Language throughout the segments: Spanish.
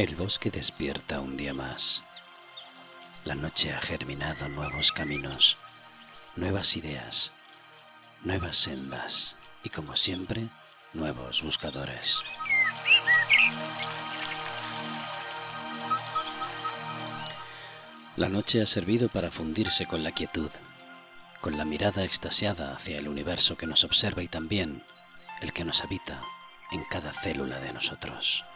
El bosque despierta un día más. La noche ha germinado nuevos caminos, nuevas ideas, nuevas sendas y como siempre, nuevos buscadores. La noche ha servido para fundirse con la quietud, con la mirada extasiada hacia el universo que nos observa y también el que nos habita en cada célula de nosotros.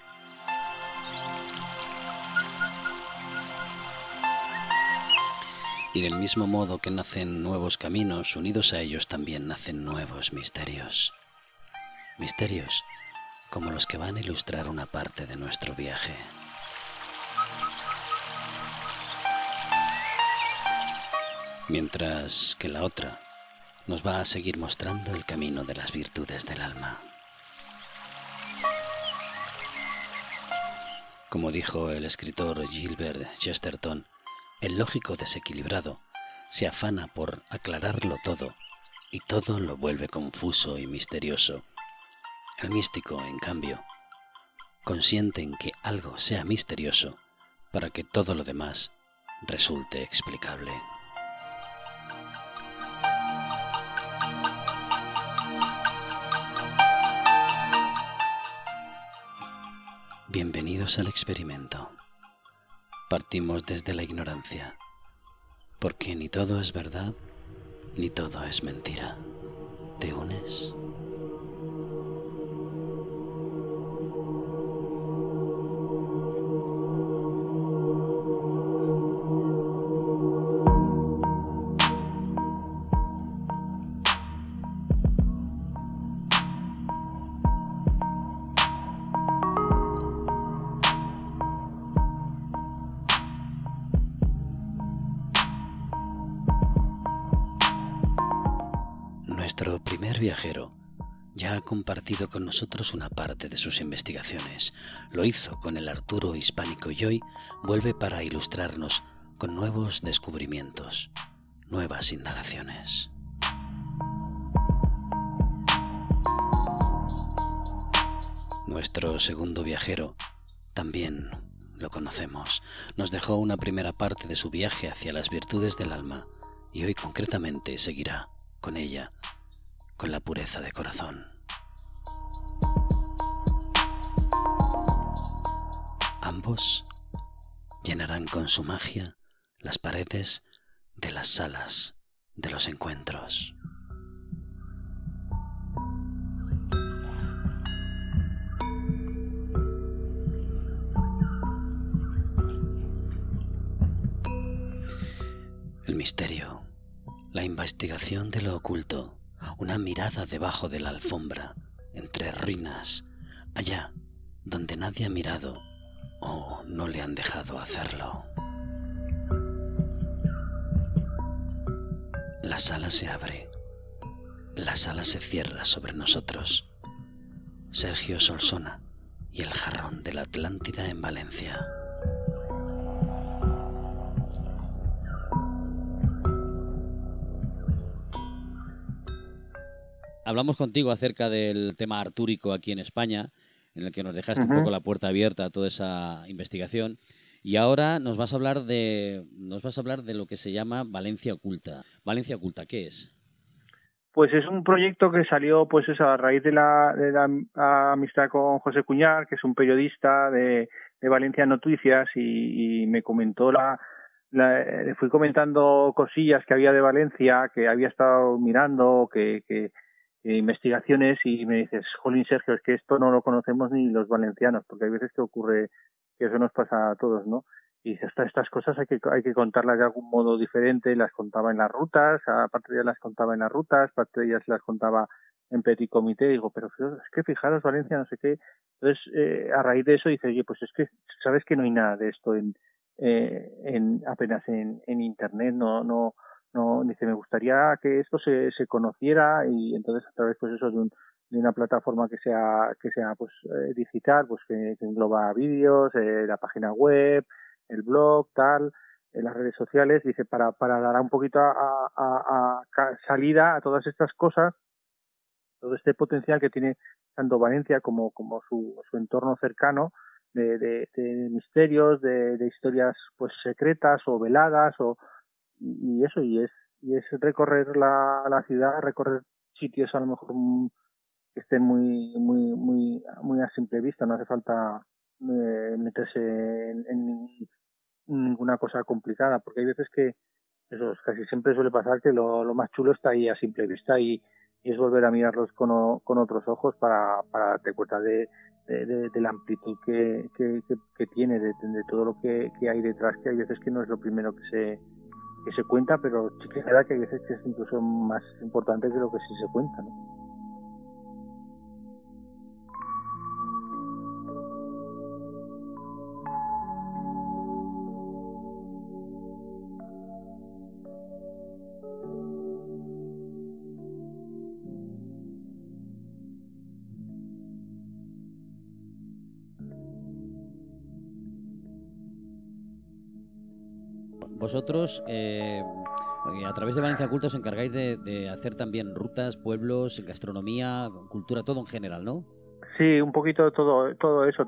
Y del mismo modo que nacen nuevos caminos, unidos a ellos también nacen nuevos misterios. Misterios como los que van a ilustrar una parte de nuestro viaje. Mientras que la otra nos va a seguir mostrando el camino de las virtudes del alma. Como dijo el escritor Gilbert Chesterton, el lógico desequilibrado se afana por aclararlo todo y todo lo vuelve confuso y misterioso. El místico, en cambio, consiente en que algo sea misterioso para que todo lo demás resulte explicable. Bienvenidos al experimento. Partimos desde la ignorancia, porque ni todo es verdad, ni todo es mentira. ¿Te unes? Ha compartido con nosotros una parte de sus investigaciones. Lo hizo con el Arturo hispánico y hoy vuelve para ilustrarnos con nuevos descubrimientos, nuevas indagaciones. Nuestro segundo viajero también lo conocemos. Nos dejó una primera parte de su viaje hacia las virtudes del alma y hoy concretamente seguirá con ella con la pureza de corazón. Ambos llenarán con su magia las paredes de las salas de los encuentros. El misterio, la investigación de lo oculto, una mirada debajo de la alfombra, entre ruinas, allá donde nadie ha mirado o no le han dejado hacerlo. La sala se abre, la sala se cierra sobre nosotros. Sergio Solsona y el jarrón de la Atlántida en Valencia. hablamos contigo acerca del tema artúrico aquí en España, en el que nos dejaste un poco la puerta abierta a toda esa investigación. Y ahora nos vas a hablar de nos vas a hablar de lo que se llama Valencia oculta. Valencia oculta, ¿qué es? Pues es un proyecto que salió pues eso, a raíz de la, de la amistad con José Cuñar, que es un periodista de, de Valencia Noticias y, me comentó la, le fui comentando cosillas que había de Valencia, que había estado mirando, que, que, investigaciones y me dices, Jolín Sergio, es que esto no lo conocemos ni los valencianos, porque hay veces que ocurre que eso nos pasa a todos, ¿no? Y dices, estas cosas hay que, hay que contarlas de algún modo diferente, las contaba en las rutas, aparte de ellas las contaba en las rutas, aparte de ellas las contaba en petit comité, digo, pero es que fijaros Valencia, no sé qué. Entonces, eh, a raíz de eso dice, oye, pues es que sabes que no hay nada de esto en, eh, en apenas en, en internet, no, no, no dice me gustaría que esto se, se conociera y entonces a través pues eso de, un, de una plataforma que sea que sea pues eh, digital pues que, engloba vídeos eh, la página web el blog tal en eh, las redes sociales dice para para dar un poquito a, a, a salida a todas estas cosas todo este potencial que tiene tanto Valencia como como su, su entorno cercano de, de, misterios, de, de, historias pues secretas o veladas o y, eso y es y es recorrer la, la ciudad, recorrer sitios a lo mejor que estén muy muy muy muy a simple vista, no hace falta eh, meterse en, ninguna cosa complicada, porque hay veces que eso casi siempre suele pasar que lo, lo más chulo está ahí a simple vista y, es volver a mirarlos con, con otros ojos para, para darte cuenta de, de, la amplitud que, que, que, tiene, de, de, todo lo que, que, hay detrás, que hay veces que no es lo primero que se, que se cuenta, pero sí que es que hay veces es incluso más importante que lo que sí se cuenta. ¿no? Vosotros, eh, a través de Valencia Culta, os encargáis de, hacer también rutas, pueblos, gastronomía, cultura, todo en general, ¿no? Sí, un poquito todo todo eso.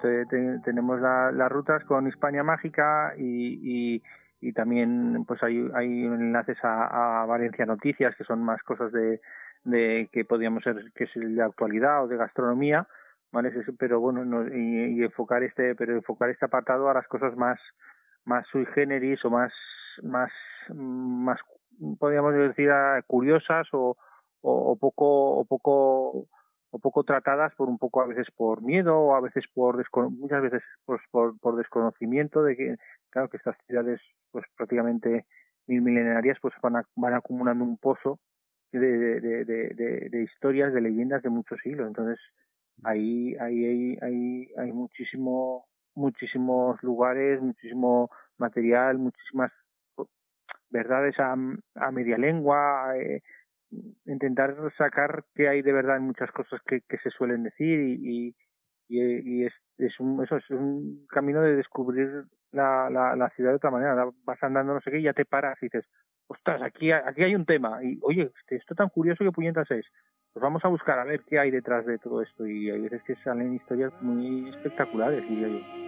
tenemos las rutas con Hispania Mágica y, y, también pues hay, hay enlaces a, Valencia Noticias, que son más cosas de, de que podríamos ser que es de actualidad o de gastronomía, ¿vale? Pero bueno, y, y enfocar este pero enfocar este apartado a las cosas más más sui generis o más más, más podríamos decir, curiosas o, o, poco, o poco o poco tratadas por un poco a veces por miedo o a veces por muchas veces pues, por, por desconocimiento de que claro que estas ciudades pues prácticamente mil milenarias pues van, van acumulando un pozo de, de, de, de, historias de leyendas de muchos siglos. Entonces ahí ahí hay, hay, hay muchísimo muchísimos lugares muchísimo material muchísimas verdades a, a media lengua, eh, intentar sacar qué hay de verdad en muchas cosas que, se suelen decir y, y, es, un, eso es un camino de descubrir la, la, la ciudad de otra manera. Vas andando no sé qué y ya te paras y dices, ostras, aquí, aquí hay un tema y oye, este, esto tan curioso que puñetas es. Pues vamos a buscar a ver qué hay detrás de todo esto y hay veces que salen historias muy espectaculares, diría yo.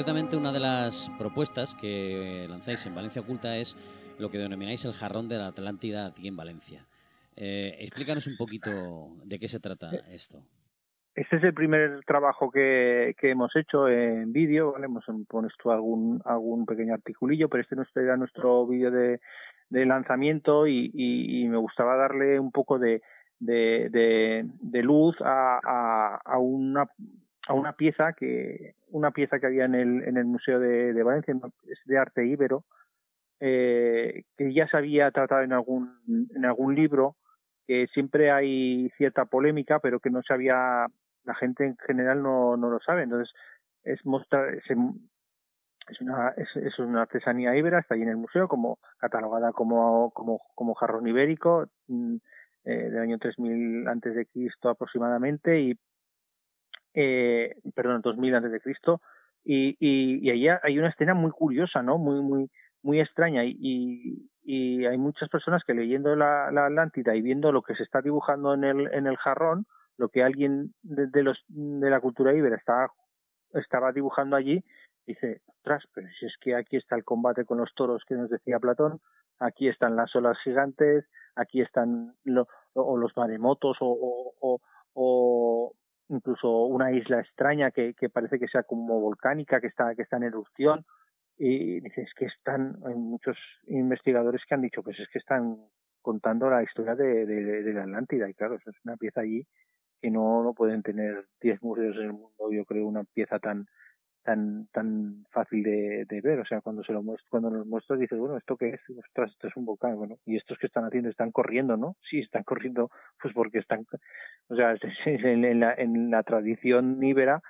Concretamente una de las propuestas que lanzáis en Valencia Oculta es lo que denomináis el jarrón de la Atlántida aquí en Valencia. Eh, explícanos un poquito de qué se trata eh, esto. Este es el primer trabajo que, que hemos hecho en vídeo, ¿vale? Hemos puesto algún, algún pequeño articulillo, pero este era nuestro vídeo de, de lanzamiento y, y, me gustaba darle un poco de, de, de, de luz a, a, a, una a una pieza que una pieza que había en el en el museo de, de Valencia de arte íbero eh, que ya se había tratado en algún en algún libro que siempre hay cierta polémica pero que no se había la gente en general no, no lo sabe. Entonces es mostrar es, es una es, es, una artesanía íbera está ahí en el museo como catalogada como como como jarrón ibérico mm, eh, del año 3000 antes de Cristo aproximadamente y eh, perdón, 2000 antes de Cristo, y, y, y allá hay una escena muy curiosa, ¿no? Muy, muy, muy extraña y, y hay muchas personas que leyendo la, la Atlántida y viendo lo que se está dibujando en el, en el jarrón, lo que alguien de, de los, de la cultura ibera estaba, estaba dibujando allí, dice, ostras, pero si es que aquí está el combate con los toros que nos decía Platón, aquí están las olas gigantes, aquí están lo, o los maremotos o, o, o, incluso una isla extraña que, que parece que sea como volcánica, que está, que está en erupción. Y dices que están, hay muchos investigadores que han dicho, pues es que están contando la historia de, de, de la Atlántida. Y claro, eso es una pieza allí que no, no pueden tener 10 museos en el mundo, yo creo, una pieza tan, tan tan fácil de, de, ver. O sea cuando se lo muestro, cuando nos muestras dices bueno esto qué es ostras esto es un volcán bueno y estos que están haciendo están corriendo no sí están corriendo pues porque están o sea en, la en la tradición íbera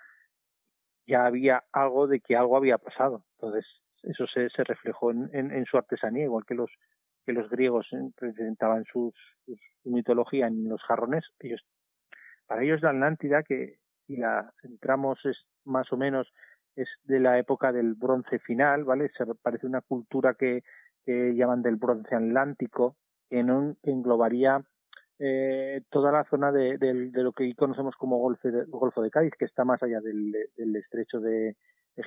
ya había algo de que algo había pasado. Entonces eso se, se reflejó en, en, su artesanía igual que los que los griegos presentaban su mitología en los jarrones, ellos, para ellos la Atlántida, que si la centramos es más o menos es de la época del bronce final, ¿vale? Se parece una cultura que, llaman del bronce atlántico, que englobaría eh, toda la zona de, de, lo que conocemos como Golfo de, Golfo de Cádiz, que está más allá del, estrecho de,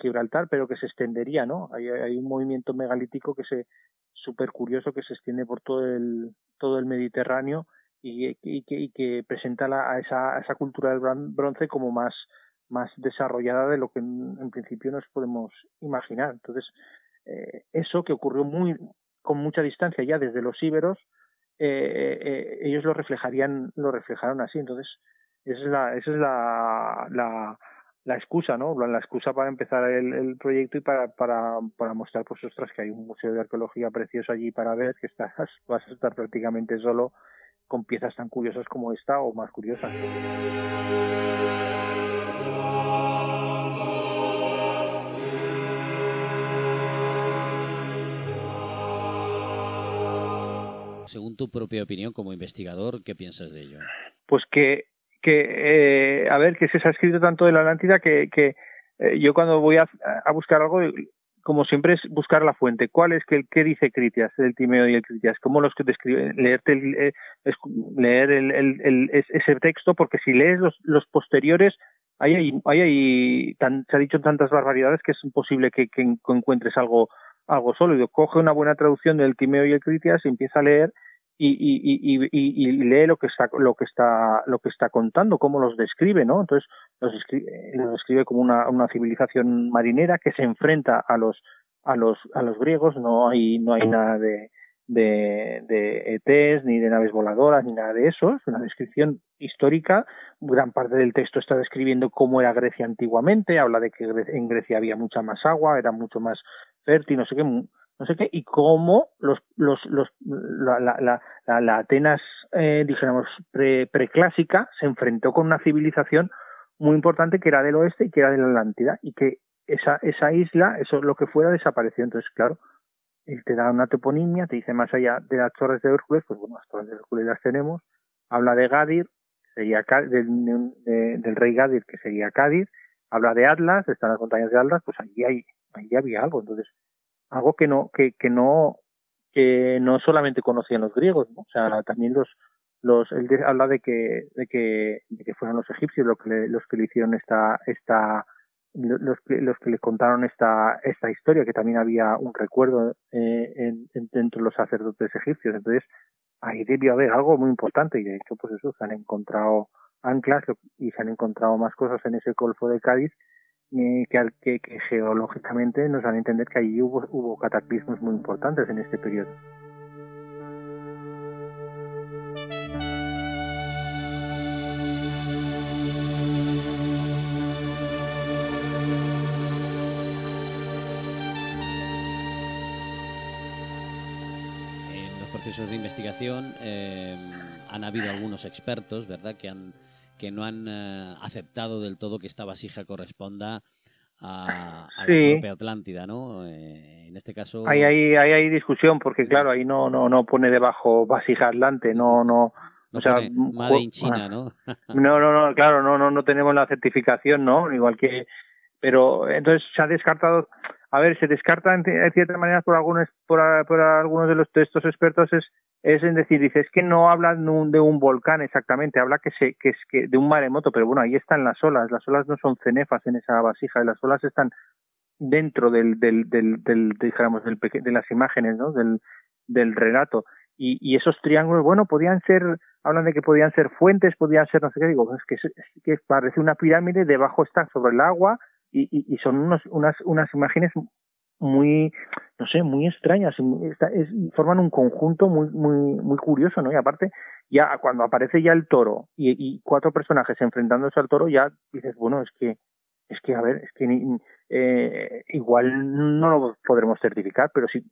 Gibraltar, pero que se extendería, ¿no? Hay, un movimiento megalítico que se súper curioso que se extiende por todo el todo el Mediterráneo y, y, que, y que presenta la, a, esa, a esa cultura del bronce como más más desarrollada de lo que en, principio nos podemos imaginar. Entonces, eh, eso que ocurrió muy con mucha distancia ya desde los íberos, eh, eh, ellos lo reflejarían, lo reflejaron así. Entonces, esa es la, esa es la, excusa, ¿no? La excusa para empezar el, proyecto y para mostrar, pues, ostras, que hay un museo de arqueología precioso allí para ver, que estás, vas a estar prácticamente solo con piezas tan curiosas como esta o más curiosas. Según tu propia opinión como investigador, ¿qué piensas de ello? Pues que, que eh, a ver, que se ha escrito tanto de la Atlántida que, que eh, yo cuando voy a, buscar algo, como siempre es buscar la fuente. ¿Cuál es que qué dice Critias, el Timeo y el Critias? ¿Cómo los que describen? Leerte el, eh, leer el, el, ese texto, porque si lees los, los posteriores, hay, hay, hay tan, se ha dicho tantas barbaridades que es imposible que, que encuentres algo algo sólido. Coge una buena traducción del Timeo y el Critias y empieza a leer y, y, lee lo que está lo que está lo que está contando cómo los describe no entonces los describe, los describe como una, una civilización marinera que se enfrenta a los a los a los griegos. No hay no hay nada de de, de ETs ni de naves voladoras ni nada de eso. Es una descripción histórica. Gran parte del texto está describiendo cómo era Grecia antiguamente. Habla de que en Grecia había mucha más agua era mucho más fértil no sé qué no sé qué, y cómo los, los, los, la, la, la, la Atenas, eh, dijéramos, pre, preclásica se enfrentó con una civilización muy importante que era del oeste y que era de la Atlántida, y que esa, esa isla, eso lo que fuera, desapareció. Entonces, claro, él te da una toponimia, te dice más allá de las torres de Hércules, pues bueno, las torres de Hércules las tenemos, habla de Gadir, sería del, de, del rey Gadir, que sería Cádiz, habla de Atlas, están las montañas de Atlas, pues allí hay, allí había algo. Entonces, algo que no que, que no que no solamente conocían los griegos ¿no? o sea también los los él habla de que de que de que fueron los egipcios los que le, los que le hicieron esta esta los que los que le contaron esta esta historia que también había un recuerdo eh, en, en, dentro de los sacerdotes egipcios entonces ahí debió haber algo muy importante y de hecho pues eso se han encontrado anclas y se han encontrado más cosas en ese golfo de Cádiz eh, que, que, que, geológicamente nos dan a entender que allí hubo, hubo cataclismos muy importantes en este periodo. Procesos de investigación eh, han habido algunos expertos, ¿verdad?, que han que no han eh, aceptado del todo que esta vasija corresponda a, a sí. la propia Atlántida, ¿no? Eh, en este caso... Ahí hay, ahí hay discusión, porque claro, ahí no, no, no pone debajo vasija Atlante, no, no... No o sea, Made in China, ¿no? no, no, no, claro, no, no, no tenemos la certificación, ¿no? Igual que... Pero entonces se ha descartado... A ver, se descarta en, cierta manera por algunos, por, por algunos de, los, de estos expertos es es en decir, dice, es que no habla de un, volcán exactamente, habla que se, que es que de un maremoto, pero bueno, ahí están las olas, las olas no son cenefas en esa vasija, las olas están dentro del, del, del, del del, de las imágenes, ¿no? Del, del relato. Y, y esos triángulos, bueno, podían ser, hablan de que podían ser fuentes, podían ser, no sé qué, digo, es que, que parece una pirámide, debajo está sobre el agua, y, y, y son unos, unas, unas imágenes muy, no sé, muy extrañas, forman un conjunto muy, muy, muy curioso, ¿no? Y aparte, ya cuando aparece ya el toro y, y cuatro personajes enfrentándose al toro, ya dices, bueno, es que, es que, a ver, es que eh, igual no lo podremos certificar, pero sí,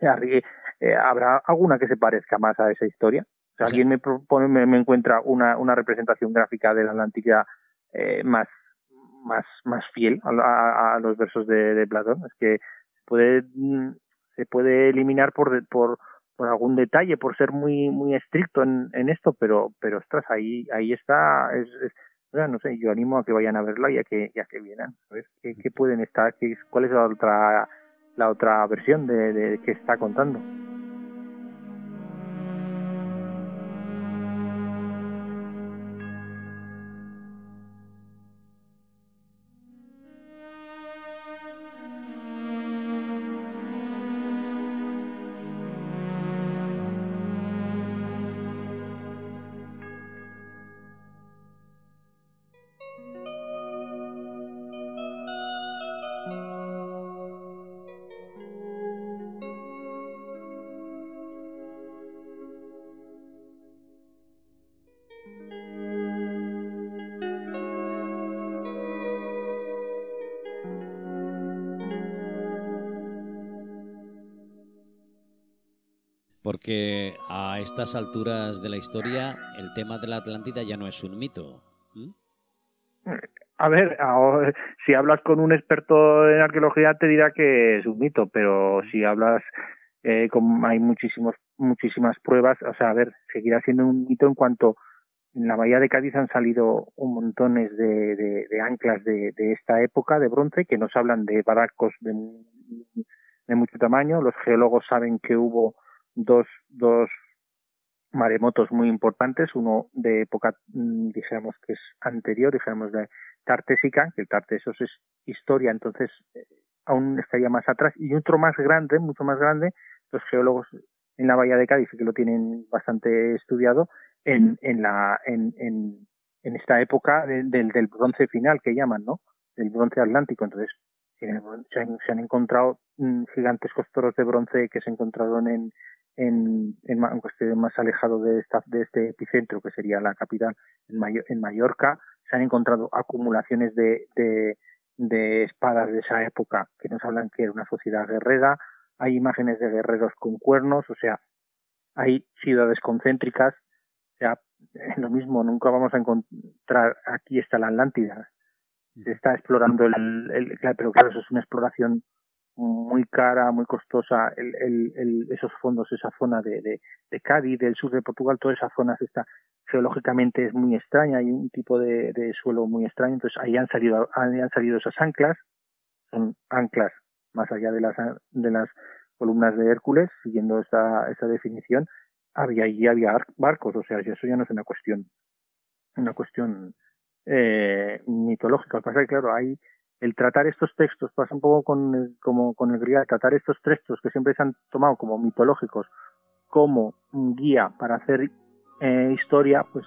eh, habrá alguna que se parezca más a esa historia. O sea, alguien me propone, me, me, encuentra una, una representación gráfica de la Atlántica eh, más, más, más fiel a, a, a los versos de, de Platón. Es que puede se puede eliminar por por por algún detalle, por ser muy muy estricto en, en esto, pero pero ostras, ahí ahí está, es, no sé, yo animo a que vayan a verla y a que ya que vienen, a ver qué, qué pueden estar, qué, cuál es la otra la otra versión de, de que está contando. Estas alturas de la historia el tema de la Atlántida ya no es un mito. A ver, si hablas con un experto en arqueología te dirá que es un mito, pero si hablas eh, con, hay muchísimos muchísimas pruebas, o sea, a ver, seguirá siendo un mito en cuanto en la bahía de Cádiz han salido un montones de, de, anclas de, de, esta época de bronce que nos hablan de barcos de, de mucho tamaño. Los geólogos saben que hubo dos, dos maremotos muy importantes, uno de época, mm, digamos que es anterior, digamos de Tartésica, que el Tartesos es historia, entonces eh, aún estaría más atrás, y otro más grande, mucho más grande, los geólogos en la bahía de Cádiz, que lo tienen bastante estudiado, en, en, la, en, en, en esta época del, del bronce final que llaman, ¿no? Del bronce atlántico. Entonces, se han, se han encontrado mm, gigantes costoros de bronce que se encontraron en, en, en, aunque esté más alejado de, esta, de este epicentro, que sería la capital, en, en Mallorca, se han encontrado acumulaciones de, de, de espadas de esa época que nos hablan que era una sociedad guerrera, hay imágenes de guerreros con cuernos, o sea, hay ciudades concéntricas, o sea, lo mismo, nunca vamos a encontrar, aquí está la Atlántida, se está explorando el, el, pero claro, eso es una exploración muy cara, muy costosa, el, esos fondos, esa zona de, de, Cádiz, del sur de Portugal, toda esa zona está geológicamente es muy extraña, hay un tipo de, de suelo muy extraño, entonces ahí han salido, han salido esas anclas, son anclas más allá de las de las columnas de Hércules, siguiendo esta, esta definición, había allí había barcos, o sea, eso ya no es una cuestión, una cuestión eh, mitológica. Pasa que, claro, hay el tratar estos textos, pasa un poco con el, como con el grial, tratar estos textos que siempre se han tomado como mitológicos como guía para hacer eh, historia, pues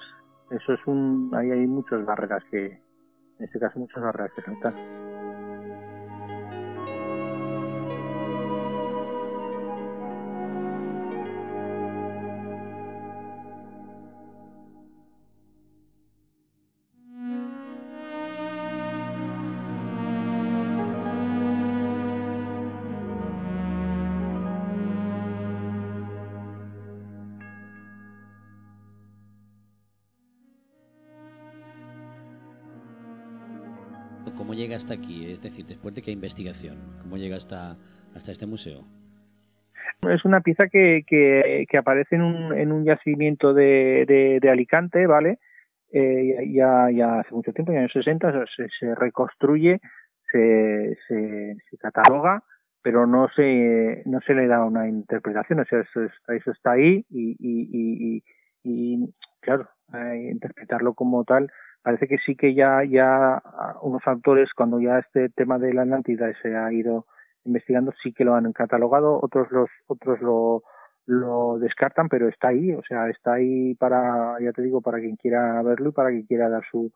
eso es un, ahí hay muchas barreras que, en este caso muchas barreras que. Llega hasta aquí? Es decir, después de qué investigación, ¿cómo llega hasta, hasta este museo? Es una pieza que, que, aparece en un, en un yacimiento de, de, Alicante, ¿vale? Eh, ya, hace mucho tiempo, ya en los 60, se, se reconstruye, se, se, se, cataloga, pero no se, no se le da una interpretación, o sea, eso, eso está ahí y, y, y, y, claro, interpretarlo como tal parece que sí que ya, ya unos autores, cuando ya este tema de la Atlántida se ha ido investigando, sí que lo han catalogado, otros los, otros lo, lo descartan, pero está ahí, o sea, está ahí para, ya te digo, para quien quiera verlo y para quien quiera dar su,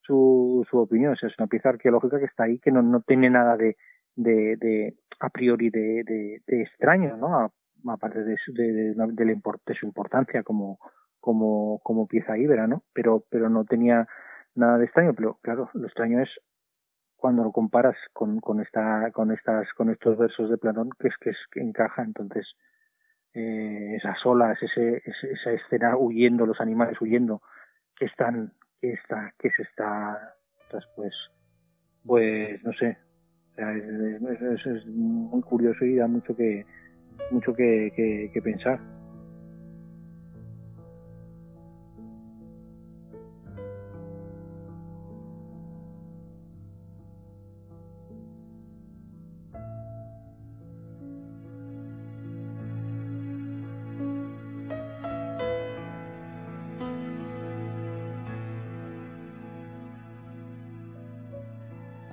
su, su opinión. O sea, es una pieza arqueológica que está ahí, que no, no tiene nada de, de, de a priori de, de, de extraño, ¿no? aparte de, de, de, de, su importancia como, como, como pieza íbera, ¿no? Pero, pero no tenía nada de extraño, pero claro, lo extraño es cuando lo comparas con, con esta, con estas, con estos versos de Platón, que es que es que encaja, entonces eh, esas olas, ese, esa escena huyendo, los animales huyendo, que están, que está, que se está, pues, pues no sé, es, es, es, muy curioso y da mucho que, mucho que, que, que pensar.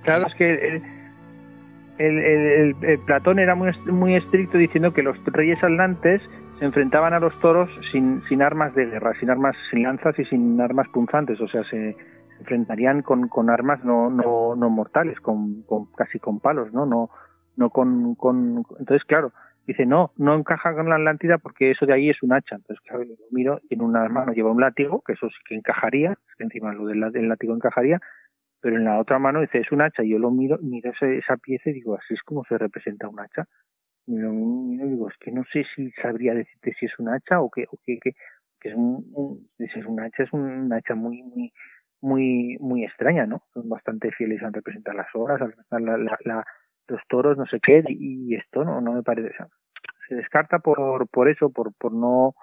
Claro, es que el, Platón era muy, muy estricto diciendo que los reyes atlantes se enfrentaban a los toros sin, sin armas de guerra, sin armas, sin lanzas y sin armas punzantes, o sea, se enfrentarían con, armas no, no, no mortales, con, casi con palos, ¿no? No, no con, con, entonces claro, dice no, no encaja con la Atlántida porque eso de ahí es un hacha, entonces claro, lo miro y en una mano lleva un látigo, que eso sí que encajaría, encima lo del látigo encajaría, pero en la otra mano dice es un hacha y yo lo miro miro esa pieza y digo así es como se representa un hacha y lo miro y digo es que no sé si sabría decirte si es un hacha o que o que, que, es un, es un hacha es un hacha muy muy muy muy extraña no son bastante fieles a representar las horas a representar la, la, los toros no sé qué y, esto no no me parece se descarta por por eso por por no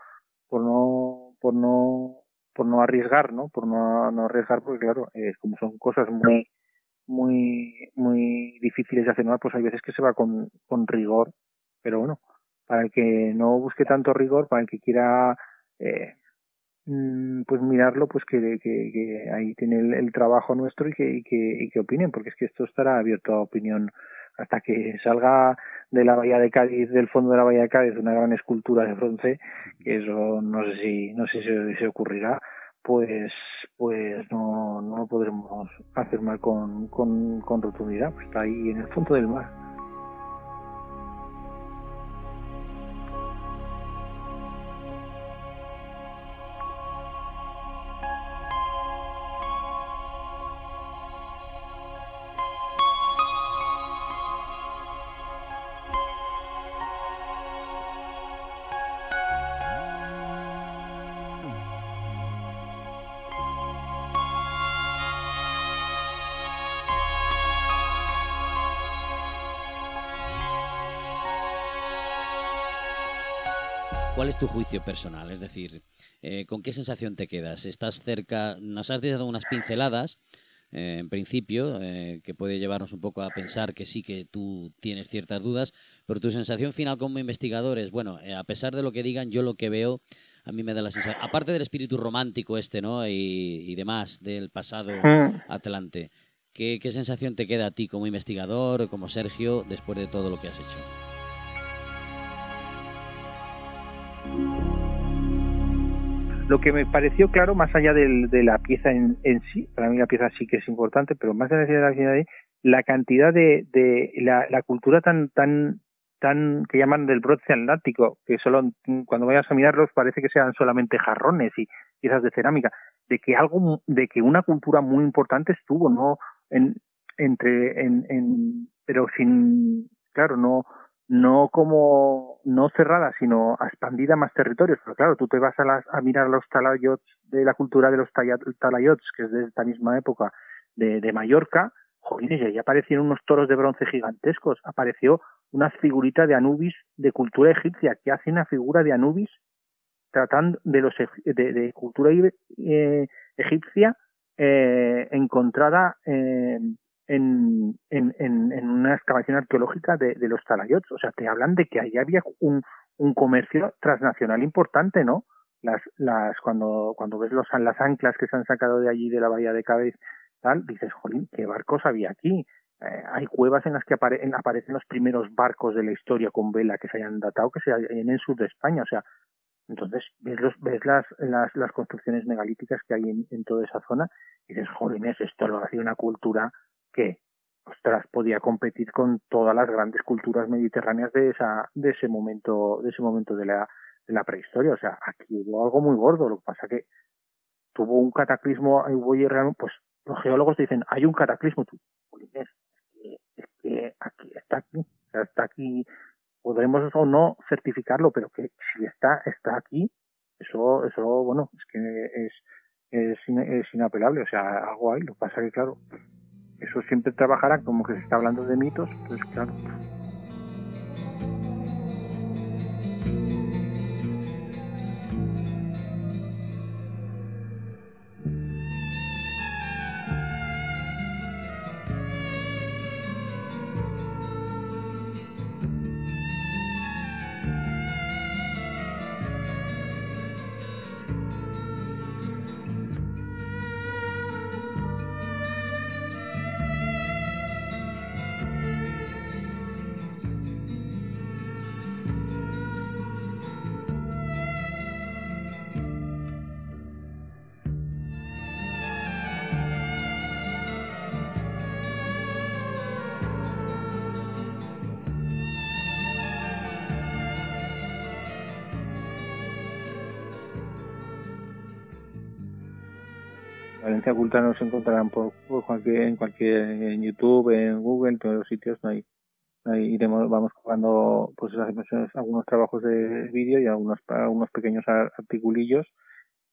por no por no por no arriesgar, ¿no? Por no, no arriesgar, porque claro, eh, como son cosas muy, muy, muy difíciles de hacer, pues hay veces que se va con, rigor, pero bueno, para el que no busque tanto rigor, para el que quiera, eh, mm, pues mirarlo, pues que, ahí tiene el, trabajo nuestro y que, y que, y que opinen, porque es que esto estará abierto a opinión hasta que salga de la bahía de Cádiz, del fondo de la bahía de Cádiz, una gran escultura de bronce, que eso no sé si, no sé si se ocurrirá, pues, pues no, no lo podremos afirmar con, con, con rotundidad, pues está ahí en el fondo del mar. ¿Cuál es tu juicio personal? Es decir, eh, ¿con qué sensación te quedas? ¿Estás cerca? Nos has dado unas pinceladas, eh, en principio, eh, que puede llevarnos un poco a pensar que sí que tú tienes ciertas dudas, pero tu sensación final como investigador es, bueno, a pesar de lo que digan, yo lo que veo, a mí me da la sensación, aparte del espíritu romántico este, ¿no? Y, demás, del pasado mm. atlante, ¿qué, ¿qué sensación te queda a ti como investigador, como Sergio, después de todo lo que has hecho? Lo que me pareció claro, más allá de la pieza en, sí, para mí la pieza sí que es importante, pero más allá de la pieza de la cantidad de, de la, la, cultura tan tan tan que llaman del bronce atlántico, que solo cuando vayas a mirarlos parece que sean solamente jarrones y piezas de cerámica, de que algo, de que una cultura muy importante estuvo, no en, entre, en, en, pero sin, claro, no, no como no cerrada sino expandida más territorios. Pero claro tú te vas a, las, a mirar los talayots de la cultura de los talayots que es de esta misma época de, de Mallorca jolines y ahí aparecieron unos toros de bronce gigantescos. Apareció una figurita de Anubis de cultura egipcia. Que hace una figura de Anubis tratando de los de, de cultura eh, egipcia eh, encontrada en en, en, en, una excavación arqueológica de, de, los talayots. O sea, te hablan de que ahí había un, un comercio transnacional importante, ¿no? Las, las, cuando, cuando ves los, las anclas que se han sacado de allí de la bahía de Cádiz, tal, dices, jolín, ¿qué barcos había aquí? Eh, hay cuevas en las que aparecen los primeros barcos de la historia con vela que se hayan datado, que se hayan en el sur de España. O sea, entonces ves, los, ves las, las, las construcciones megalíticas que hay en, en toda esa zona y dices, jolines, esto lo hacía una cultura que ostras podía competir con todas las grandes culturas mediterráneas de esa de ese momento de ese momento de la de la prehistoria. O sea aquí hubo algo muy gordo. Lo que pasa que tuvo un cataclismo pues los geólogos dicen hay un cataclismo tú es que, aquí está aquí o sea, está aquí. Podremos o no certificarlo pero que si está está aquí eso eso bueno es que es es, es inapelable o sea algo hay. Lo que pasa que claro eso siempre trabajará como que se está hablando de mitos, pues claro. Valencia Oculta nos encontrarán por, cualquier, en cualquier, en YouTube, en Google, en todos los sitios, no hay, ahí iremos, vamos jugando, pues hacemos algunos trabajos de vídeo y algunos, algunos pequeños articulillos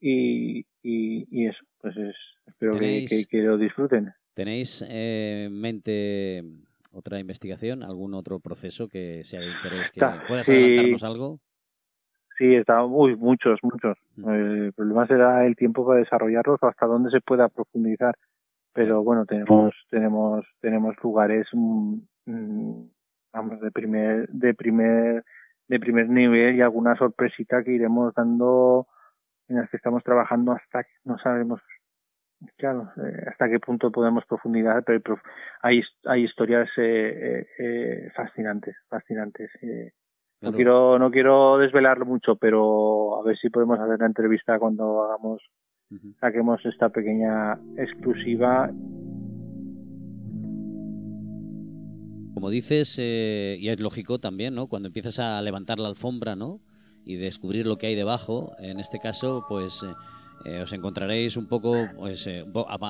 y, y, eso, pues es, espero que, que, lo disfruten. ¿Tenéis eh, en mente otra investigación, algún otro proceso que sea de interés que puedas adelantarnos algo? Sí, está muy, muchos, muchos. El problema será el tiempo para desarrollarlos o hasta dónde se pueda profundizar. Pero bueno, tenemos, tenemos, tenemos lugares, mm, mm, vamos, de primer, de primer, de primer nivel y alguna sorpresita que iremos dando en las que estamos trabajando hasta que no sabemos claro eh, hasta qué punto podemos profundizar pero hay hay historias eh, eh, fascinantes fascinantes no quiero no quiero desvelarlo mucho pero a ver si podemos hacer la entrevista cuando hagamos saquemos esta pequeña exclusiva. Como dices y es lógico también no cuando empiezas a levantar la alfombra no y descubrir lo que hay debajo. En este caso, pues eh, eh, os encontraréis un poco, pues, eh,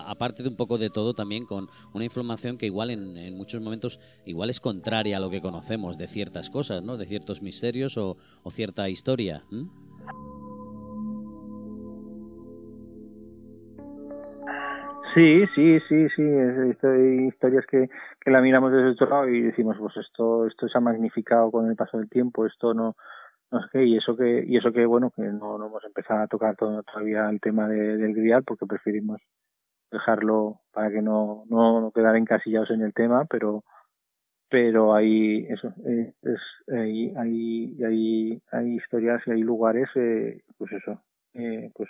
aparte de un poco de todo, también con una información que igual en, muchos momentos igual es contraria a lo que conocemos de ciertas cosas, ¿no? De ciertos misterios o, cierta historia. Sí, sí, sí, sí. hay historias que, que la miramos desde otro lado y decimos, pues esto, esto se ha magnificado con el paso del tiempo, esto no, no sé y eso que y eso que bueno que no, no hemos empezado a tocar todavía el tema de, del grial porque preferimos dejarlo para que no no, no quedar encasillados en el tema pero pero hay eso eh, es hay hay hay hay historias y hay lugares eh, pues eso eh, pues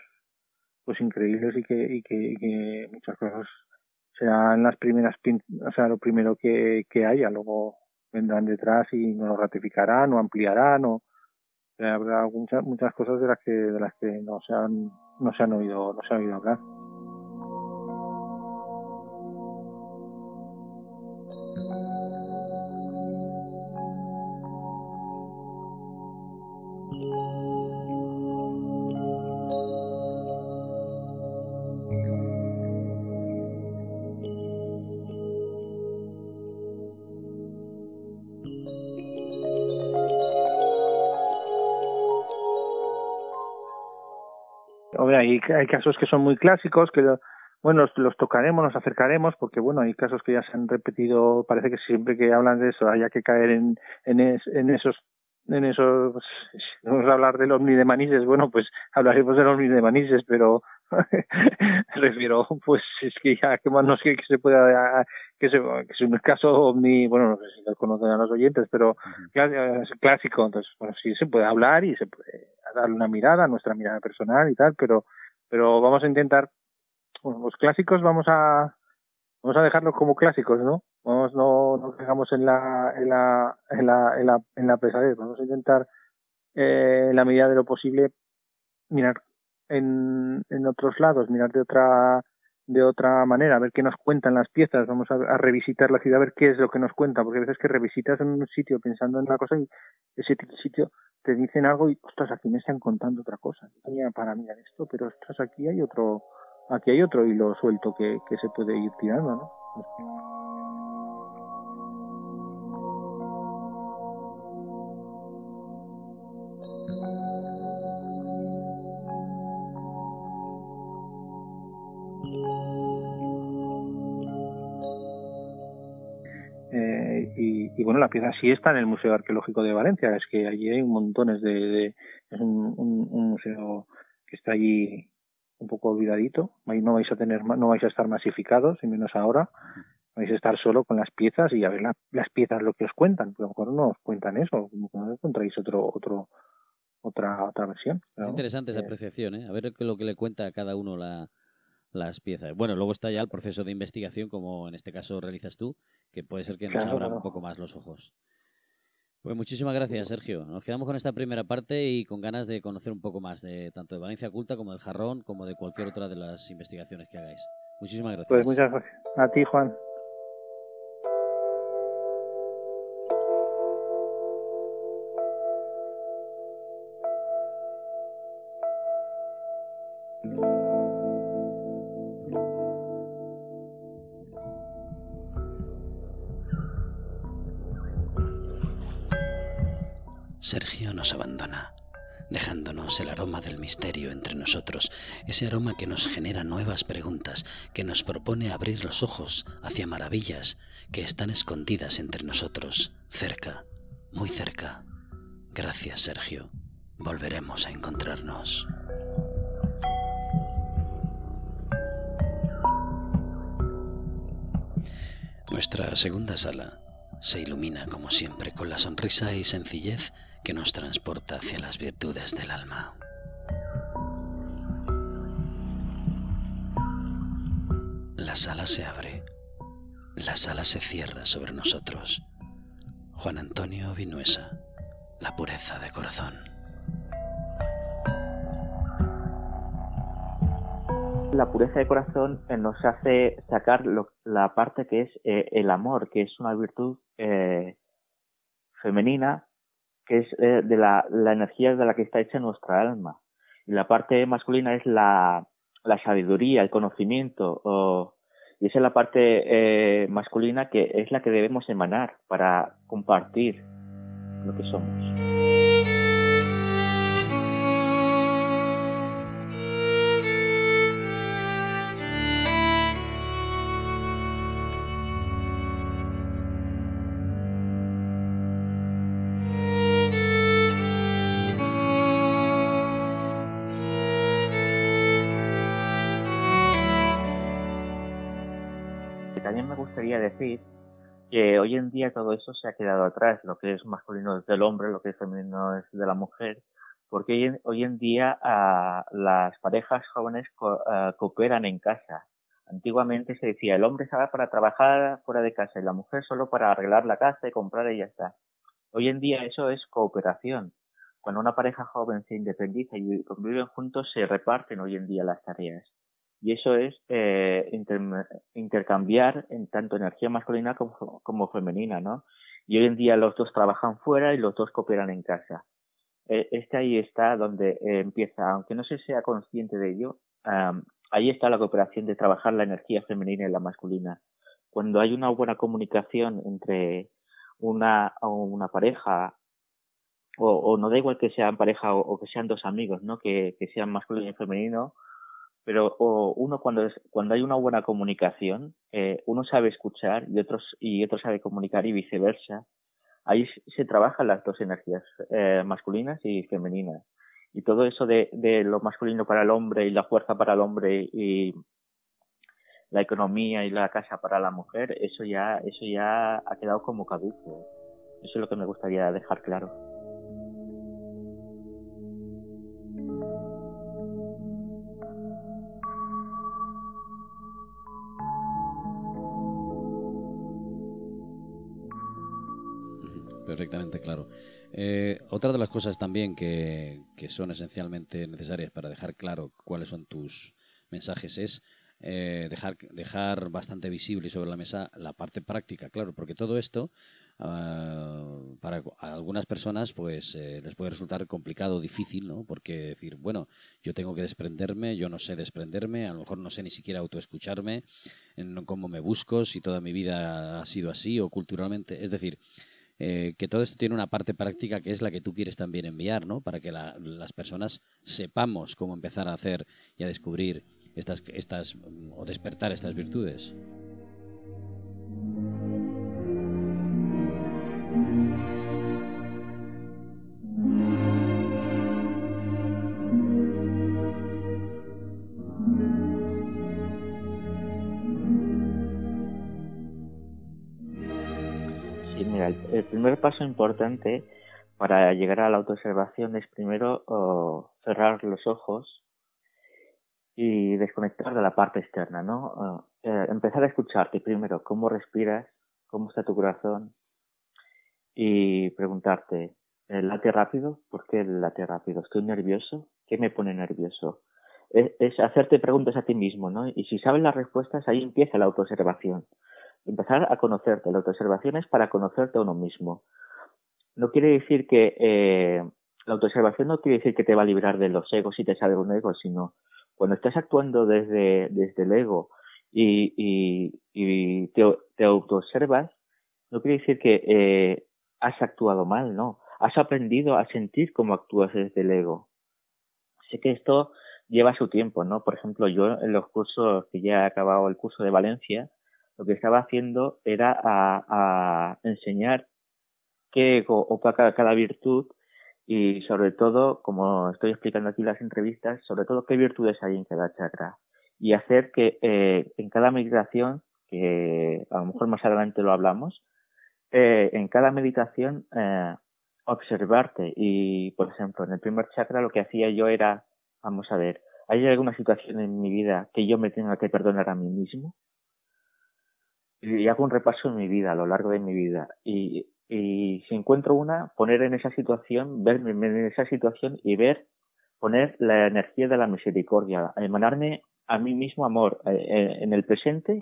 pues increíbles y que y que, y que muchas cosas serán las primeras o sea lo primero que, que haya. Luego vendrán detrás y nos lo ratificarán o ampliarán o habrá muchas muchas cosas de las que de las que no se han no se han oído no se han oído hablar hay, hay casos que son muy clásicos, que bueno, los, tocaremos, nos acercaremos, porque bueno, hay casos que ya se han repetido, parece que siempre que hablan de eso haya que caer en, en, en esos en esos, vamos a hablar del ovni de Manises, bueno, pues hablaremos del ovni de Manises, pero refiero, pues es que ya, que más no sé que se pueda, que, se, que es un caso ovni, bueno, no sé si lo conocen a los oyentes, pero es clásico, entonces, bueno, sí se puede hablar y se puede darle una mirada, nuestra mirada personal y tal, pero, pero vamos a intentar, bueno, los clásicos vamos a, vamos a dejarlos como clásicos, ¿no? Vamos, no nos dejamos en la, en la, en la, en la, en la pesadez. Vamos a intentar, eh, en la medida de lo posible, mirar en, en otros lados, mirar de otra, de otra manera, a ver qué nos cuentan las piezas, vamos a, revisitar la ciudad, a ver qué es lo que nos cuenta, porque a veces que revisitas en un sitio pensando en una cosa y ese sitio te dicen algo y, ostras, aquí me están contando otra cosa. para mirar esto, pero ostras, aquí hay otro, aquí hay otro hilo suelto que, que se puede ir tirando, ¿no? Bueno, la pieza sí está en el Museo Arqueológico de Valencia, es que allí hay un montones de, es un, un, museo que está allí un poco olvidadito, ahí no vais a tener no vais a estar masificados, y menos ahora, vais a estar solo con las piezas y a ver las piezas lo que os cuentan, a lo mejor no os cuentan eso, no encontráis otro otro otra otra versión. Es interesante esa eh, apreciación, ¿eh? a ver lo que le cuenta a cada uno la, las piezas. Bueno, luego está ya el proceso de investigación, como en este caso realizas tú, que puede ser que nos abra un poco más los ojos. Pues muchísimas gracias, Sergio. Nos quedamos con esta primera parte y con ganas de conocer un poco más de tanto de Valencia Oculta como del Jarrón, como de cualquier otra de las investigaciones que hagáis. Muchísimas gracias. Pues muchas gracias. A ti, Juan. Sergio nos abandona, dejándonos el aroma del misterio entre nosotros, ese aroma que nos genera nuevas preguntas, que nos propone abrir los ojos hacia maravillas que están escondidas entre nosotros, cerca, muy cerca. Gracias, Sergio. Volveremos a encontrarnos. Nuestra segunda sala se ilumina como siempre con la sonrisa y sencillez que nos transporta hacia las virtudes del alma. La sala se abre, la sala se cierra sobre nosotros. Juan Antonio Vinuesa, la pureza de corazón. La pureza de corazón eh, nos hace sacar la parte que es eh, el amor, que es una virtud eh, femenina, que es de la, energía de la que está hecha nuestra alma. Y la parte masculina es la, sabiduría, el conocimiento, y esa es la parte masculina que es la que debemos emanar para compartir lo que somos. Que hoy en día todo eso se ha quedado atrás, lo que es masculino es del hombre, lo que es femenino es de la mujer, porque hoy en, día ah, las parejas jóvenes ah, cooperan en casa. Antiguamente se decía el hombre estaba para trabajar fuera de casa y la mujer solo para arreglar la casa y comprar y ya está. Hoy en día eso es cooperación. Cuando una pareja joven se independiza y conviven juntos, se reparten hoy en día las tareas y eso es eh, intercambiar en tanto energía masculina como, femenina, ¿no? Y hoy en día los dos trabajan fuera y los dos cooperan en casa. E, este ahí está donde eh, empieza, aunque no se sea consciente de ello, ahí está la cooperación de trabajar la energía femenina y la masculina. Cuando hay una buena comunicación entre una, una pareja, o, no da igual que sean pareja o, que sean dos amigos, ¿no? Que sean masculino y femenino, pero uno cuando es, cuando hay una buena comunicación eh, uno sabe escuchar y otros y otro sabe comunicar y viceversa. Ahí se trabajan las dos energías eh, masculinas y femeninas. Y todo eso de, de lo masculino para el hombre y la fuerza para el hombre y la economía y la casa para la mujer eso ya eso ya ha quedado como caduco. Eso es lo que me gustaría dejar claro claro. Eh, otra de las cosas también que, son esencialmente necesarias para dejar claro cuáles son tus mensajes es eh, dejar, dejar bastante visible sobre la mesa la parte práctica, claro, porque todo esto ah, para algunas personas pues eh, les puede resultar complicado, difícil, ¿no? Porque decir, bueno, yo tengo que desprenderme, yo no sé desprenderme, a lo mejor no sé ni siquiera autoescucharme, en cómo me busco, si toda mi vida ha sido así o culturalmente, es decir, eh, que todo esto tiene una parte práctica que es la que tú quieres también enviar, ¿no? Para que las personas sepamos cómo empezar a hacer y a descubrir estas, estas o despertar estas virtudes. El primer paso importante para llegar a la autoobservación es primero cerrar los ojos y desconectar de la parte externa, ¿no? Eh, empezar a escucharte primero, cómo respiras, cómo está tu corazón y preguntarte, ¿late rápido? ¿Por qué late rápido? ¿Estoy nervioso? ¿Qué me pone nervioso? Es, es, hacerte preguntas a ti mismo, ¿no? Y si sabes las respuestas, ahí empieza la autoobservación empezar a conocerte. La autoobservación es para conocerte a uno mismo. No quiere decir que eh, la autoobservación no quiere decir que te va a librar de los egos y te sale un ego, sino cuando estás actuando desde, desde el ego y, y, te, te autoobservas, no quiere decir que eh, has actuado mal, no. has aprendido a sentir cómo actúas desde el ego. Sé que esto lleva su tiempo, ¿no? Por ejemplo, yo en los cursos que ya he acabado el curso de Valencia, lo que estaba haciendo era enseñar qué opaca cada virtud y sobre todo, como estoy explicando aquí las entrevistas, sobre todo qué virtudes hay en cada chakra y hacer que eh, en cada meditación, que a lo mejor más adelante lo hablamos, eh, en cada meditación eh, observarte y, por ejemplo, en el primer chakra lo que hacía yo era, vamos a ver, ¿hay alguna situación en mi vida que yo me tenga que perdonar a mí mismo? Y hago un repaso en mi vida, a lo largo de mi vida. Y, y si encuentro una, poner en esa situación, verme en esa situación y ver, poner la energía de la misericordia, emanarme a mí mismo amor eh, eh, en el presente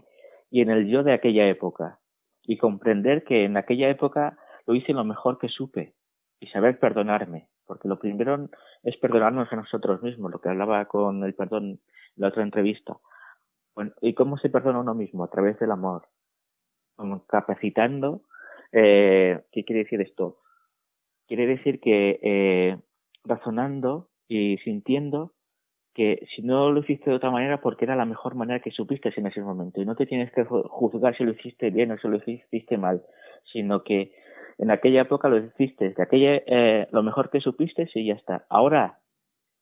y en el yo de aquella época. Y comprender que en aquella época lo hice lo mejor que supe y saber perdonarme, porque lo primero es perdonarnos a nosotros mismos, lo que hablaba con el perdón en la otra entrevista. Bueno, ¿y cómo se perdona uno mismo? A través del amor, capacitando. Eh, ¿Qué quiere decir esto? Quiere decir que eh, razonando y sintiendo que si no lo hiciste de otra manera porque era la mejor manera que supiste en ese momento y no te tienes que juzgar si lo hiciste bien o si lo hiciste mal, sino que en aquella época lo hiciste de aquella eh, lo mejor que supiste y ya está. Ahora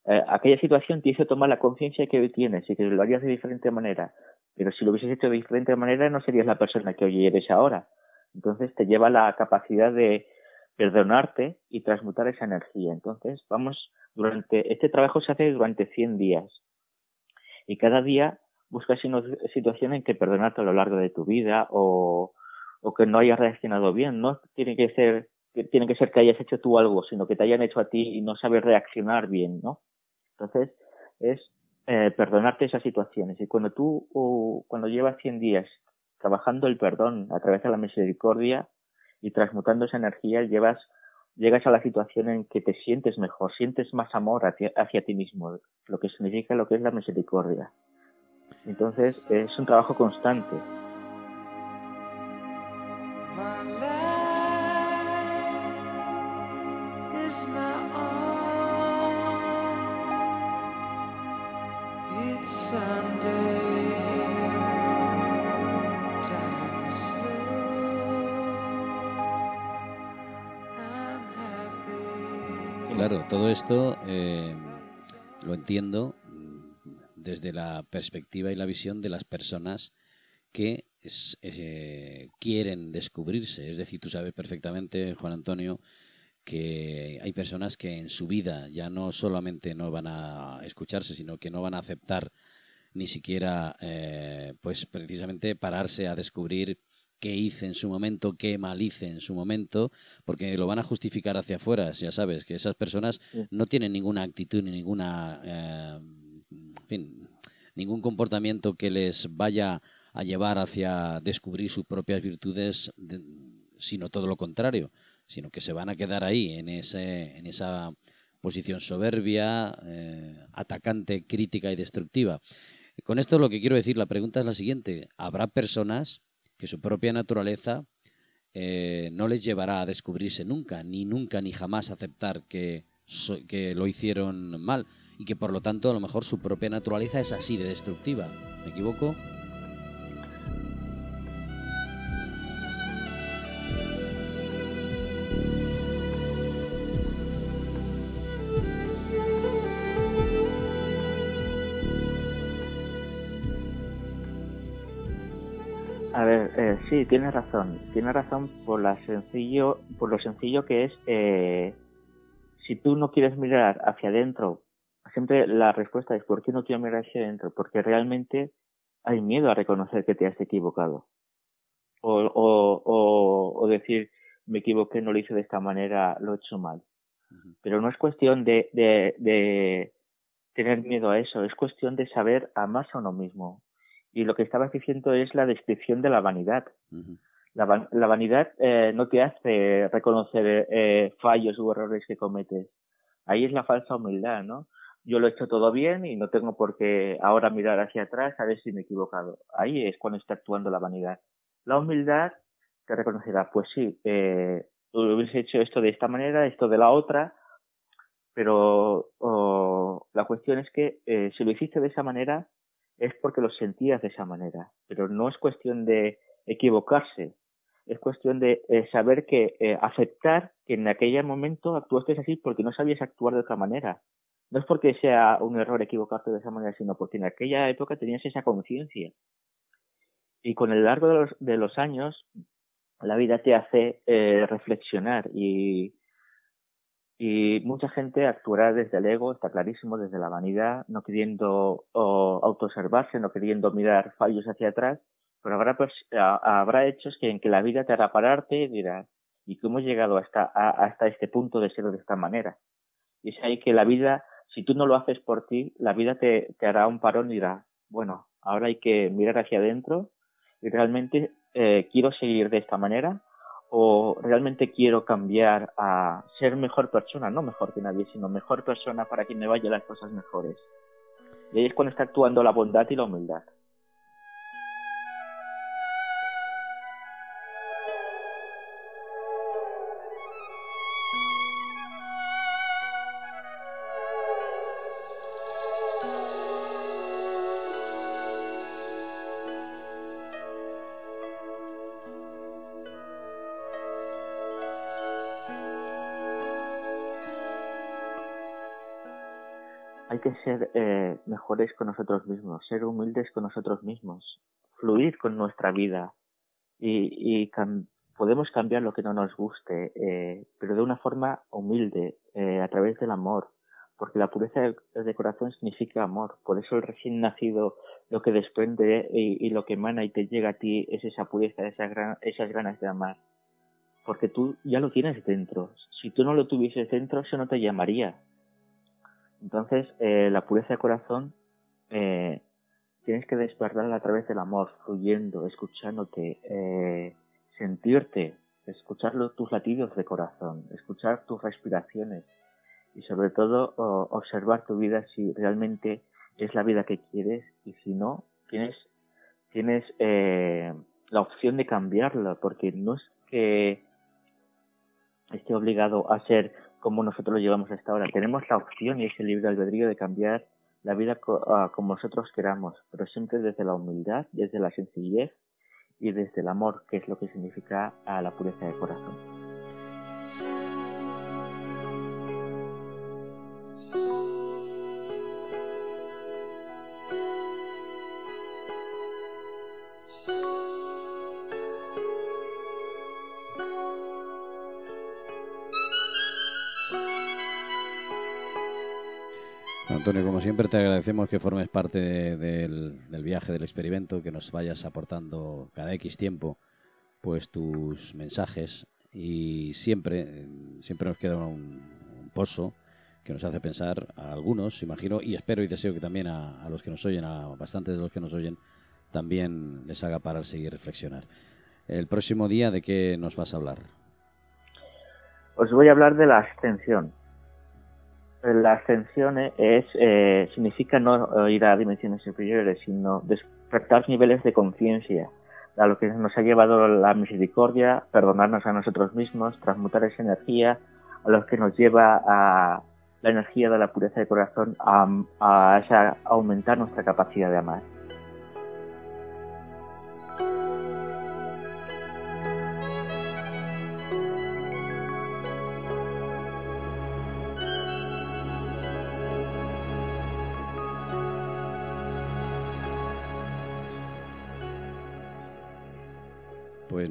eh, aquella situación te hizo tomar la conciencia que hoy tienes y que lo harías de diferente manera, pero si lo hubieses hecho de diferente manera no serías la persona que hoy eres ahora. Entonces te lleva la capacidad de perdonarte y transmutar esa energía. Entonces, vamos, durante, este trabajo se hace durante 100 días. Y cada día buscas una situación en que perdonarte a lo largo de tu vida o, o que no hayas reaccionado bien. No tiene que ser, tiene que ser que hayas hecho tú algo, sino que te hayan hecho a ti y no sabes reaccionar bien, ¿no? Entonces, es eh, perdonarte esas situaciones. Y cuando tú, cuando llevas 100 días trabajando el perdón a través de la misericordia, y transmutando esa energía llegas a la situación en que te sientes mejor, sientes más amor hacia, hacia ti mismo, lo que significa lo que es la misericordia. Entonces es un trabajo constante. Claro, todo esto eh, lo entiendo desde la perspectiva y la visión de las personas que eh, quieren descubrirse. Es decir, tú sabes perfectamente, Juan Antonio, que hay personas que en su vida ya no solamente no van a escucharse, sino que no van a aceptar ni siquiera, eh, pues precisamente pararse a descubrir qué hice en su momento, qué mal hice en su momento, porque lo van a justificar hacia afuera, ya sabes, que esas personas no tienen ninguna actitud ni ninguna, eh, fin, ningún comportamiento que les vaya a llevar hacia descubrir sus propias virtudes, sino todo lo contrario, sino que se van a quedar ahí, en, ese, en esa posición soberbia, eh, atacante, crítica y destructiva. Con esto lo que quiero decir, la pregunta es la siguiente. ¿Habrá personas que su propia naturaleza eh, no les llevará a descubrirse nunca, ni nunca, ni jamás aceptar que, que lo hicieron mal y que por lo tanto a lo mejor su propia naturaleza es así de destructiva. ¿Me equivoco? Eh, sí, tienes razón. Tienes razón por, la sencillo, por lo sencillo que es, eh, si tú no quieres mirar hacia adentro, siempre la respuesta es ¿por qué no quiero mirar hacia adentro? Porque realmente hay miedo a reconocer que te has equivocado. O, o, o, decir, me equivoqué, no lo hice de esta manera, lo he hecho mal. Pero no es cuestión de, de, de tener miedo a eso, es cuestión de saber amarse a uno mismo, y lo que estabas diciendo es la descripción de la vanidad. la, la, vanidad eh, no te hace reconocer eh, fallos u errores que cometes. Ahí es la falsa humildad, ¿no? Yo lo he hecho todo bien y no tengo por qué ahora mirar hacia atrás a ver si me he equivocado. Ahí es cuando está actuando la vanidad. La humildad te reconocerá, pues sí, eh, hubiese hecho esto de esta manera, esto de la otra, pero la cuestión es que eh, si lo hiciste de esa manera es porque lo sentías de esa manera, pero no es cuestión de equivocarse, es cuestión de eh, saber que eh, aceptar que en aquel momento actuaste así porque no sabías actuar de otra manera. No es porque sea un error equivocarte de esa manera, sino porque en aquella época tenías esa conciencia. Y con el largo de los, de los años, la vida te hace eh, reflexionar y, y mucha gente actuará desde el ego, está clarísimo, desde la vanidad, no queriendo autoobservarse, no queriendo mirar fallos hacia atrás, pero habrá, pues, habrá hechos que en que la vida te hará pararte y dirás, ¿y cómo he llegado hasta, hasta este punto de ser de esta manera? Y es ahí que la vida, si tú no lo haces por ti, la vida te, te hará un parón y dirá, bueno, ahora hay que mirar hacia adentro y realmente eh, quiero seguir de esta manera o realmente quiero cambiar a ser mejor persona, no mejor que nadie, sino mejor persona para que me vayan las cosas mejores. Y ahí es cuando está actuando la bondad y la humildad. Con nosotros mismos, ser humildes con nosotros mismos, fluir con nuestra vida. Y, podemos cambiar lo que no nos guste, eh, pero de una forma humilde, eh, a través del amor, porque la pureza de, corazón significa amor, por eso el recién nacido lo que desprende y, lo que emana y te llega a ti es esa pureza, esas, esas ganas de amar, porque tú ya lo tienes dentro, si tú no lo tuvieses dentro, eso no te llamaría, entonces, eh, la pureza de corazón eh, tienes que despertarla a través del amor, fluyendo, escuchándote, eh, sentirte, escuchar tus latidos de corazón, escuchar tus respiraciones y sobre todo observar tu vida si realmente es la vida que quieres y si no, tienes, eh, la opción de cambiarla porque no es que esté obligado a ser como nosotros lo llevamos hasta ahora. Tenemos la opción y ese libre albedrío de cambiar la vida ah, como nosotros queramos, pero siempre desde la humildad, desde la sencillez y desde el amor, que es lo que significa a la pureza de corazón. Antonio, como siempre te agradecemos que formes parte del, viaje, del experimento, que nos vayas aportando cada X tiempo pues tus mensajes y siempre, siempre nos queda un, pozo que nos hace pensar a algunos, imagino, y espero y deseo que también a, los que nos oyen, a bastantes de los que nos oyen, también les haga parar, seguir, reflexionar. El próximo día, ¿de qué nos vas a hablar? Os voy a hablar de la abstención la ascensión es, eh, significa no ir a dimensiones superiores, sino despertar niveles de conciencia, a lo que nos ha llevado la misericordia, perdonarnos a nosotros mismos, transmutar esa energía, a lo que nos lleva a la energía de la pureza de corazón, a, a aumentar nuestra capacidad de amar.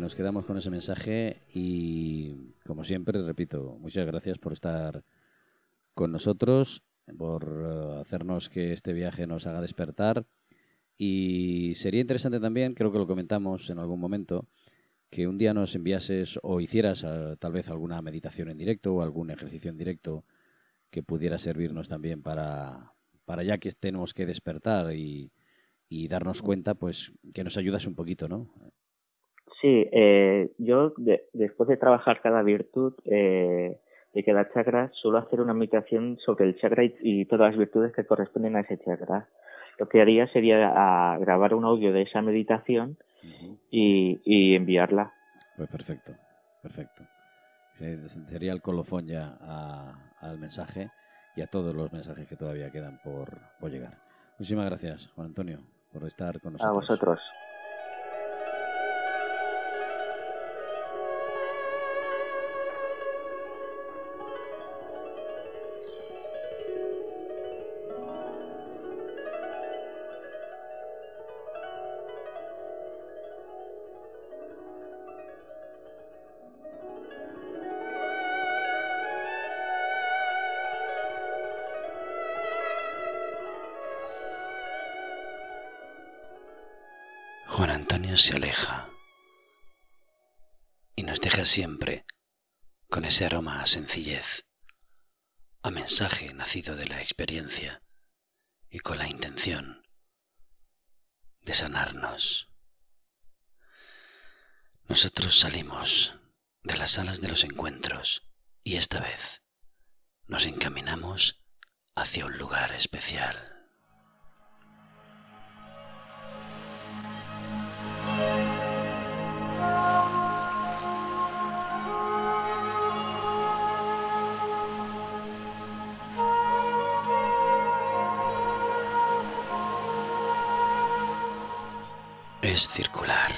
Nos quedamos con ese mensaje y, como siempre, repito, muchas gracias por estar con nosotros, por eh, hacernos que este viaje nos haga despertar. Y sería interesante también, creo que lo comentamos en algún momento, que un día nos enviases o hicieras eh, tal vez alguna meditación en directo o algún ejercicio en directo que pudiera servirnos también para, para ya que tenemos que despertar y, y darnos cuenta, pues que nos ayudas un poquito, ¿no? Sí, eh, yo después de trabajar cada virtud eh, de cada chakra, suelo hacer una meditación sobre el chakra y, todas las virtudes que corresponden a ese chakra. Lo que haría sería a, grabar un audio de esa meditación y, y enviarla. Pues perfecto, perfecto. sería el colofón ya al mensaje y a todos los mensajes que todavía quedan por, por llegar. Muchísimas gracias, Juan Antonio, por estar con nosotros. A vosotros. Se aleja y nos deja siempre con ese aroma a sencillez, a mensaje nacido de la experiencia y con la intención de sanarnos. Nosotros salimos de las salas de los encuentros y esta vez nos encaminamos hacia un lugar especial. Es circular.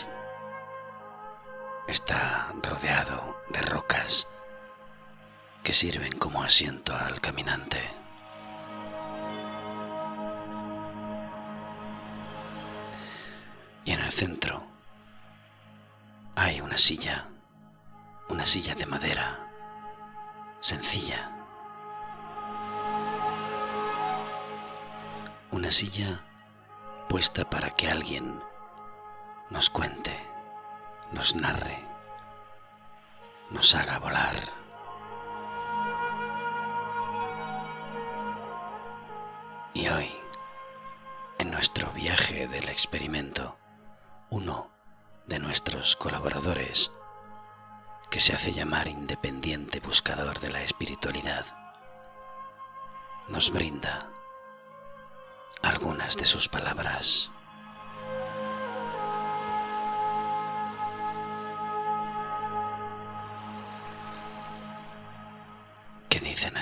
Está rodeado de rocas que sirven como asiento al caminante. Y en el centro hay una silla, una silla de madera, sencilla. Una silla puesta para que alguien nos cuente, nos narre, nos haga volar. Y hoy, en nuestro viaje del experimento, uno de nuestros colaboradores, que se hace llamar independiente buscador de la espiritualidad, nos brinda algunas de sus palabras.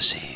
Dicen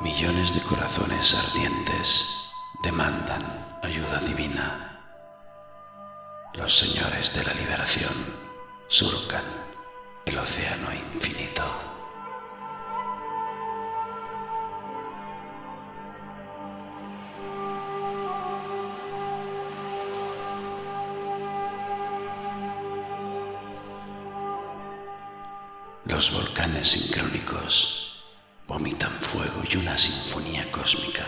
Millones de corazones ardientes demandan ayuda divina. Los señores de la liberación surcan el océano infinito. Los volcanes sincrónicos vomitan fuego y una sinfonía cósmica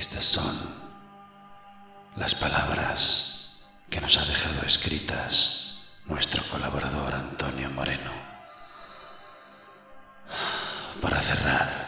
Estas son las palabras que nos ha dejado escritas nuestro colaborador Antonio Moreno. Para cerrar,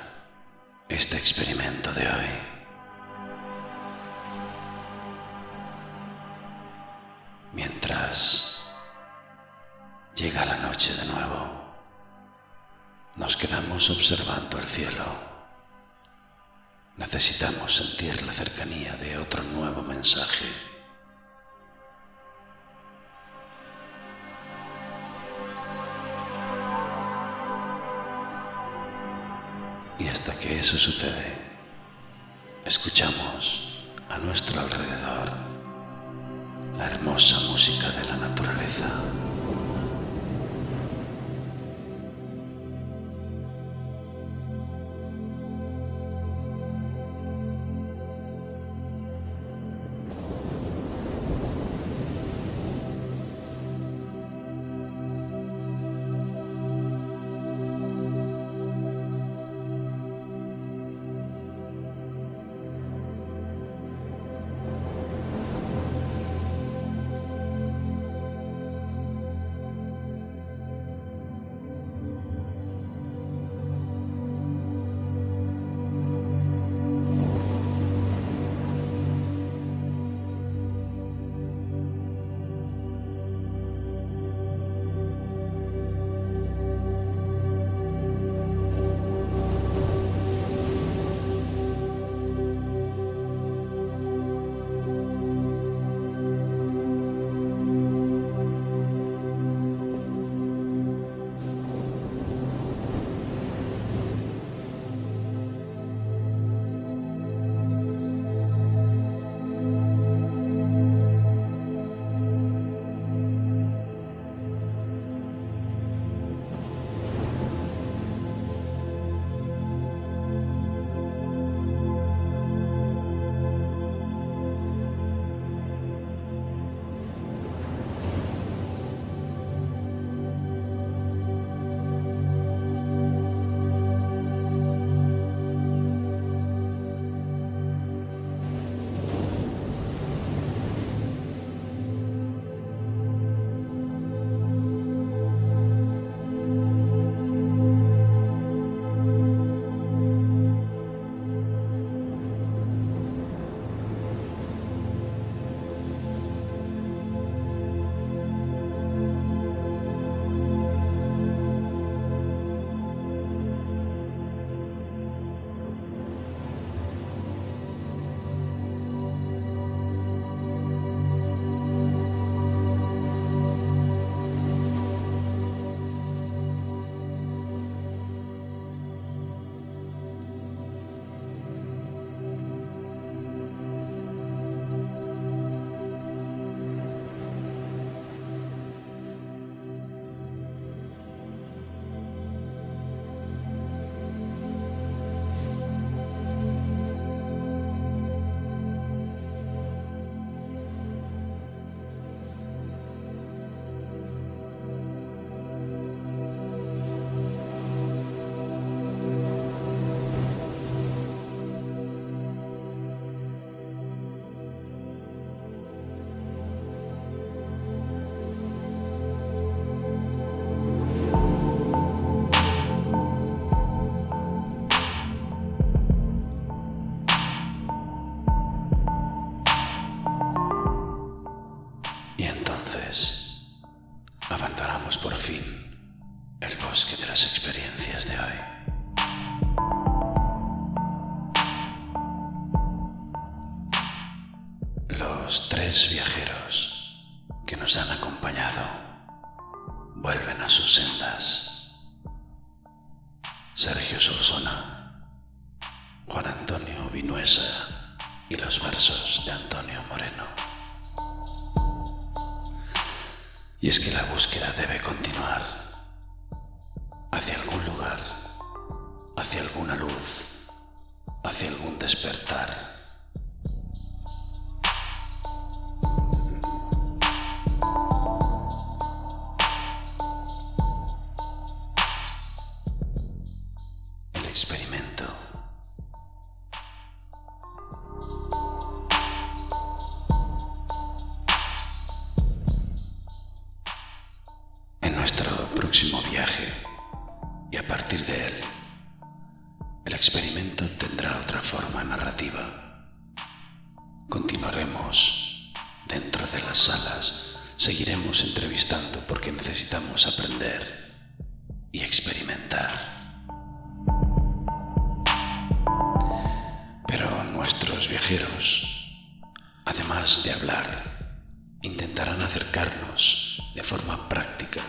además de hablar, intentarán acercarnos de forma práctica,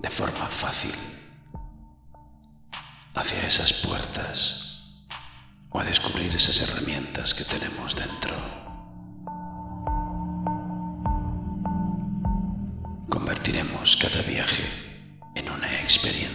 de forma fácil, hacia esas puertas o a descubrir esas herramientas que tenemos dentro. Convertiremos cada viaje en una experiencia.